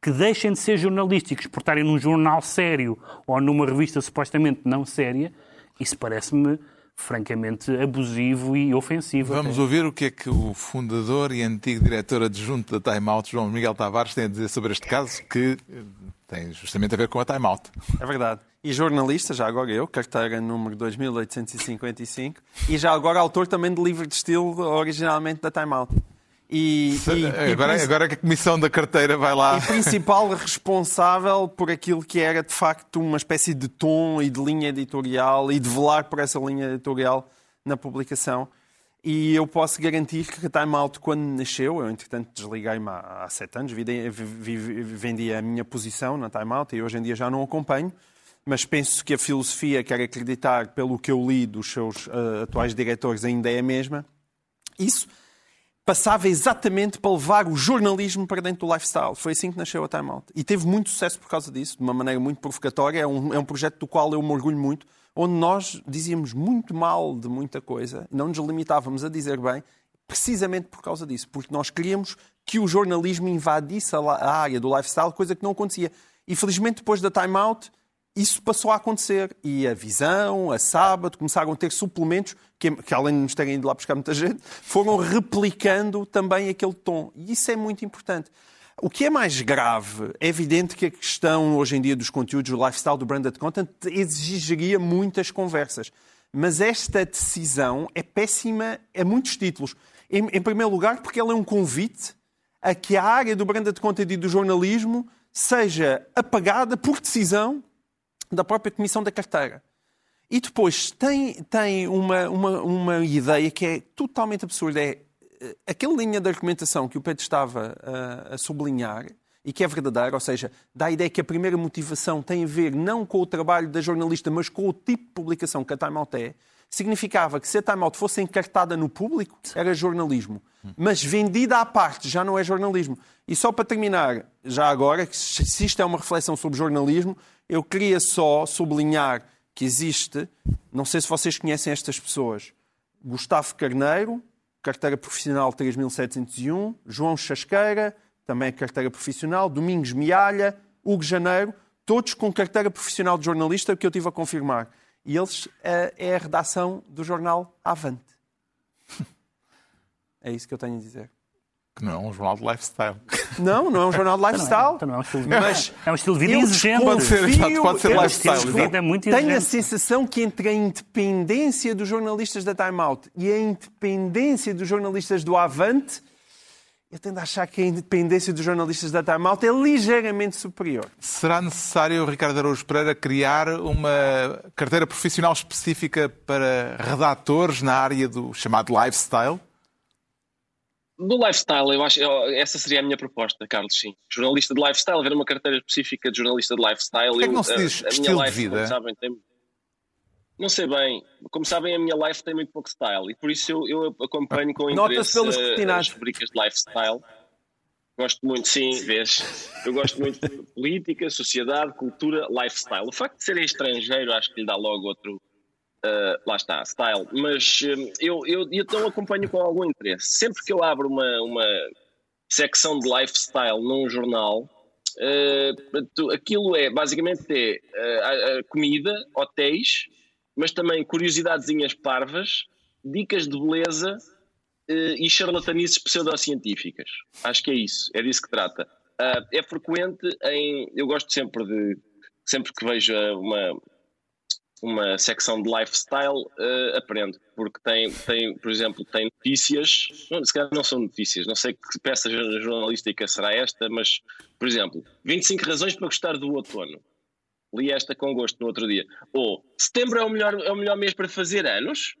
que deixem de ser jornalísticos por estarem num jornal sério ou numa revista supostamente não séria, isso parece-me francamente abusivo e ofensivo. Vamos até. ouvir o que é que o fundador e antigo diretor adjunto da Time Out, João Miguel Tavares, tem a dizer sobre este caso, que eh, tem justamente a ver com a Time Out. É verdade. E jornalista, já agora eu, carteira número 2855, e já agora autor também de livro de estilo originalmente da Time Out. E, e- e agora, princi- agora que a comissão da carteira vai lá. e principal responsável por aquilo que era de facto uma espécie de tom e de linha editorial e de velar por essa linha editorial na publicação. E eu posso garantir que a Time Out, quando nasceu, eu entretanto desliguei-me há, há sete anos, vi- vendi a minha posição na Time Out e hoje em dia já não acompanho, mas penso que a filosofia, quero acreditar, pelo que eu li dos seus eh, atuais diretores, ainda é a mesma. Isso passava exatamente para levar o jornalismo para dentro do lifestyle. Foi assim que nasceu a Time Out. E teve muito sucesso por causa disso, de uma maneira muito provocatória. É um, é um projeto do qual eu me orgulho muito, onde nós dizíamos muito mal de muita coisa, não nos limitávamos a dizer bem, precisamente por causa disso, porque nós queríamos que o jornalismo invadisse a, a área do lifestyle, coisa que não acontecia. E felizmente depois da Time Out, isso passou a acontecer. E a Visão, a Sábado, começaram a ter suplementos que, que, além de nos terem ido lá buscar muita gente, foram replicando também aquele tom. E isso é muito importante. O que é mais grave, é evidente que a questão hoje em dia dos conteúdos, do lifestyle, do branded content, exigiria muitas conversas. Mas esta decisão é péssima a muitos títulos. Em, em primeiro lugar, porque ela é um convite a que a área do branded content e do jornalismo seja apagada por decisão da própria Comissão da Carteira. E depois tem, tem uma, uma, uma ideia que é totalmente absurda. É eh, aquela linha de argumentação que o Pedro estava a, a sublinhar e que é verdadeira, ou seja, dá a ideia que a primeira motivação tem a ver não com o trabalho da jornalista, mas com o tipo de publicação que a Time Out é, significava que se a Time Out fosse encartada no público, era jornalismo. Mas vendida à parte, já não é jornalismo. E só para terminar, já agora, que se isto é uma reflexão sobre jornalismo, eu queria só sublinhar que existe, não sei se vocês conhecem estas pessoas, Gustavo Carneiro, carteira profissional 3701, João Chasqueira, também carteira profissional, Domingos Mialha, Hugo Janeiro, todos com carteira profissional de jornalista, que eu tive a confirmar. E eles eh, é a redação do jornal Avante. É isso que eu tenho a dizer. Que não é um jornal de lifestyle. Não, não é um jornal de lifestyle. Então não é um estilo de vida. Mas é um estilo de vida exigente. Pode ser, pode ser lifestyle. estilo de vida muito Tenho a sensação que entre a independência dos jornalistas da Time Out e a independência dos jornalistas do Avante, eu tendo a achar que a independência dos jornalistas da Time Out é ligeiramente superior. Será necessário, Ricardo Araújo Pereira, criar uma carteira profissional específica para redatores na área do chamado lifestyle? Do lifestyle, eu acho, eu- essa seria a minha proposta, Carlos, sim. Jornalista de lifestyle, haver uma carteira específica de jornalista de lifestyle. Porquê é que não se a- diz a minha estilo de life, vida? Como sabem, tem... Não sei bem. Como sabem, a minha life tem muito pouco style e por isso eu, eu acompanho com interesse pelos as rubricas de lifestyle. Gosto muito, sim, vês? Eu gosto muito de política, sociedade, cultura, lifestyle. O facto de serem estrangeiro acho que lhe dá logo outro, Uh, lá está, style. Mas um, eu, eu, eu então acompanho com algum interesse. Sempre que eu abro uma, uma secção de lifestyle num jornal, uh, aquilo é basicamente é, uh, comida, hotéis, mas também curiosidadezinhas parvas, dicas de beleza uh, e charlatanices pseudocientíficas. Acho que é isso, é disso que trata. Uh, é frequente em. Eu gosto sempre de. Sempre que vejo uma, uma secção de lifestyle, eh, aprendo, porque tem, tem, por exemplo, tem notícias, não, se calhar não são notícias, não sei que peça jor- jornalística será esta, mas, por exemplo, 25 razões para gostar do outono. Li esta com gosto no outro dia. Ou setembro é o melhor, é o melhor mês para fazer anos.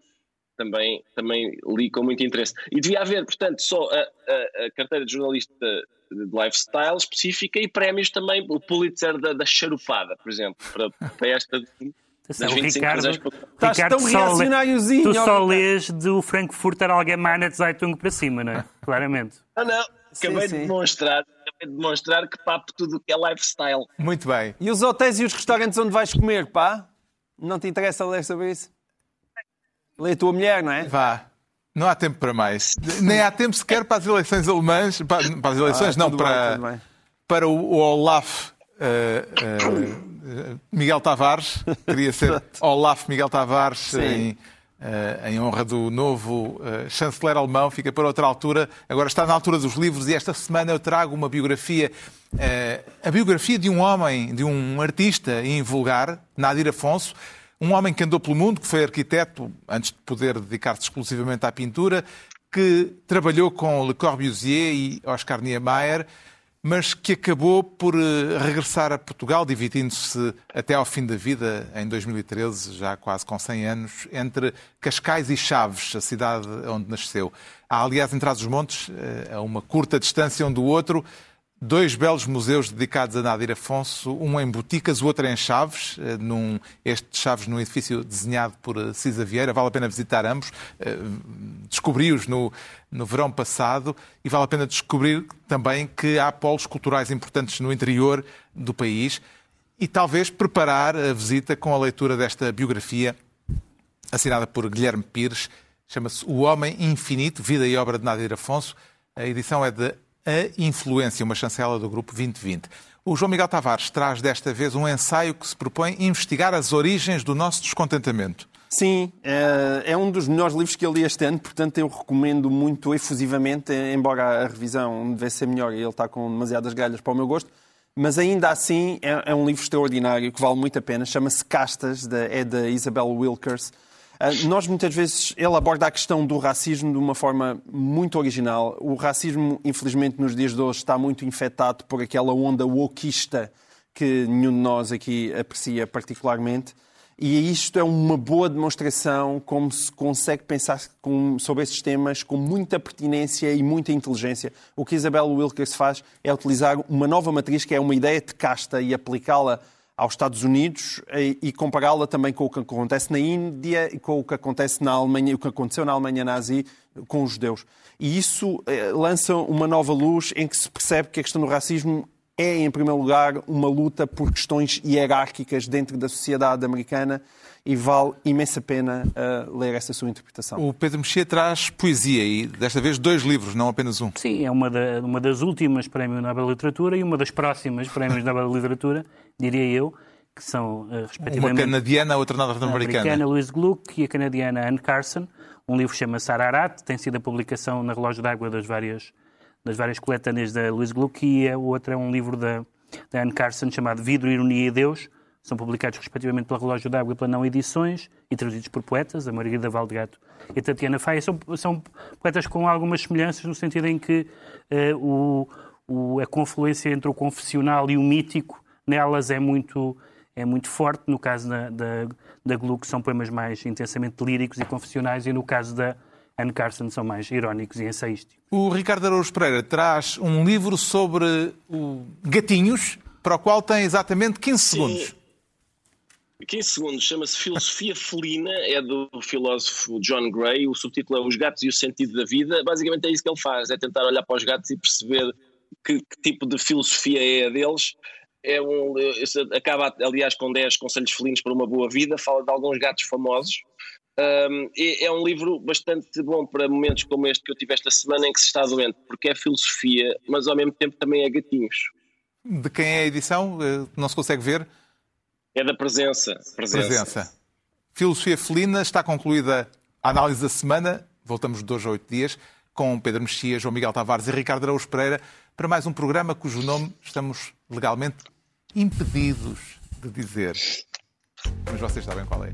Também, também li com muito interesse. E devia haver, portanto, só a, a- a carteira de jornalista de lifestyle específica e prémios também, o Pulitzer da, da charupada, por exemplo, para, para esta das o 25 Ricardo, para... Estás Ricardo tão reacionáriozinho, Tu só lês do Frankfurter Allgemeine Zeitung para cima, não é? Claramente. Ah, não, acabei sim. de demonstrar, de demonstrar que papo tudo o que é lifestyle. Muito bem. E os hotéis e os restaurantes onde vais comer, pá? Não te interessa ler sobre isso? Lê a tua mulher, não é? Vá. Não há tempo para mais. Nem há tempo sequer para as eleições alemãs. Para, para as eleições, Ah, não, bem, para, bem. para o, o Olaf eh, eh, Miguel Tavares. Queria ser Olaf Miguel Tavares em, eh, em honra do novo eh, chanceler alemão. Fica para outra altura. Agora está na altura dos livros e esta semana eu trago uma biografia. eh, a biografia de um homem, de um artista invulgar, Nadir Afonso. Um homem que andou pelo mundo, que foi arquiteto antes de poder dedicar-se exclusivamente à pintura, que trabalhou com Le Corbusier e Oscar Niemeyer, mas que acabou por eh, regressar a Portugal, dividindo-se até ao fim da vida, em 2013, já quase com 100 anos, entre Cascais e Chaves, a cidade onde nasceu. Há, aliás, em Trás-os-Montes, eh, a uma curta distância um do outro, Dois belos museus dedicados a Nadir Afonso, um em Boticas, o outro em Chaves, eh, num, este Chaves num edifício desenhado por eh, Cisa Vieira. Vale a pena visitar ambos. Eh, Descobri-os no, no verão passado e vale a pena descobrir também que há polos culturais importantes no interior do país e talvez preparar a visita com a leitura desta biografia assinada por Guilherme Pires. Chama-se O Homem Infinito, Vida e Obra de Nadir Afonso. A edição é de A Influência, uma chancela do Grupo 2020. O João Miguel Tavares traz desta vez um ensaio que se propõe investigar as origens do nosso descontentamento. Sim, é, é um dos melhores livros que eu li este ano, portanto eu recomendo muito efusivamente, embora a revisão devesse ser melhor e ele está com demasiadas galhas para o meu gosto, mas ainda assim é, é um livro extraordinário que vale muito a pena. Chama-se Castas, é da Isabel Wilkers. Ah, Nós muitas vezes, ele aborda a questão do racismo de uma forma muito original. O racismo, infelizmente, nos dias de hoje está muito infectado por aquela onda wokista que nenhum de nós aqui aprecia particularmente. E isto é uma boa demonstração como se consegue pensar com- sobre esses temas com muita pertinência e muita inteligência. O que Isabel Wilkers faz é utilizar uma nova matriz, que é uma ideia de casta, e aplicá-la aos Estados Unidos e, compará-la também com o que acontece na Índia e com o que acontece na Alemanha, o que aconteceu na Alemanha nazi com os judeus. E isso eh, lança uma nova luz em que se percebe que a questão do racismo é, em primeiro lugar, uma luta por questões hierárquicas dentro da sociedade americana e vale imensa pena eh, ler essa sua interpretação. O Pedro Mexia traz poesia e desta vez dois livros, não apenas um. Sim, é uma, da- uma das últimas Prémio Nobel de Literatura e uma das próximas Prémios Nobel de Literatura, diria eu, que são, Uma respectivamente, canadiana, a outra a norte-americana. americana Louise Gluck e a canadiana Anne Carson. Um livro chama-se Ararat, tem sido a publicação na relógio d'água das várias, das várias coletâneas da Louise Gluck, e a outra é um livro da, da Anne Carson chamado Vidro, Ironia e Deus. São publicados respectivamente pela Relógio d'Água e pela Não Edições e traduzidos por poetas, a Margarida Valdegato e a Tatiana Faia. São, são poetas com algumas semelhanças no sentido em que eh, o, o- a confluência entre o confessional e o mítico nelas é muito, é muito forte. No caso da, da, da Gluck são poemas mais intensamente líricos e confessionais e no caso da Anne Carson são mais irónicos e ensaísticos. O Ricardo Araújo Pereira traz um livro sobre o gatinhos, para o qual tem exatamente 15 segundos. 15 segundos, chama-se Filosofia Felina, é do filósofo John Gray, o subtítulo é Os Gatos e o Sentido da Vida. Basicamente é isso que ele faz, é tentar olhar para os gatos e perceber que, que tipo de filosofia é a deles. É um, acaba, aliás, com 10 conselhos felinos para uma boa vida, fala de alguns gatos famosos. Um, é, é um livro bastante bom para momentos como este que eu tive esta semana em que se está doente, porque é filosofia, mas ao mesmo tempo também é gatinhos. De quem é a edição? Eh, Não se consegue ver? É da presença. Presença. Presença. Filosofia Felina, está concluída a análise da semana. Voltamos de dois a oito dias com Pedro Mexia, João Miguel Tavares e Ricardo Araújo Pereira para mais um programa cujo nome estamos legalmente impedidos de dizer. Mas vocês sabem qual é.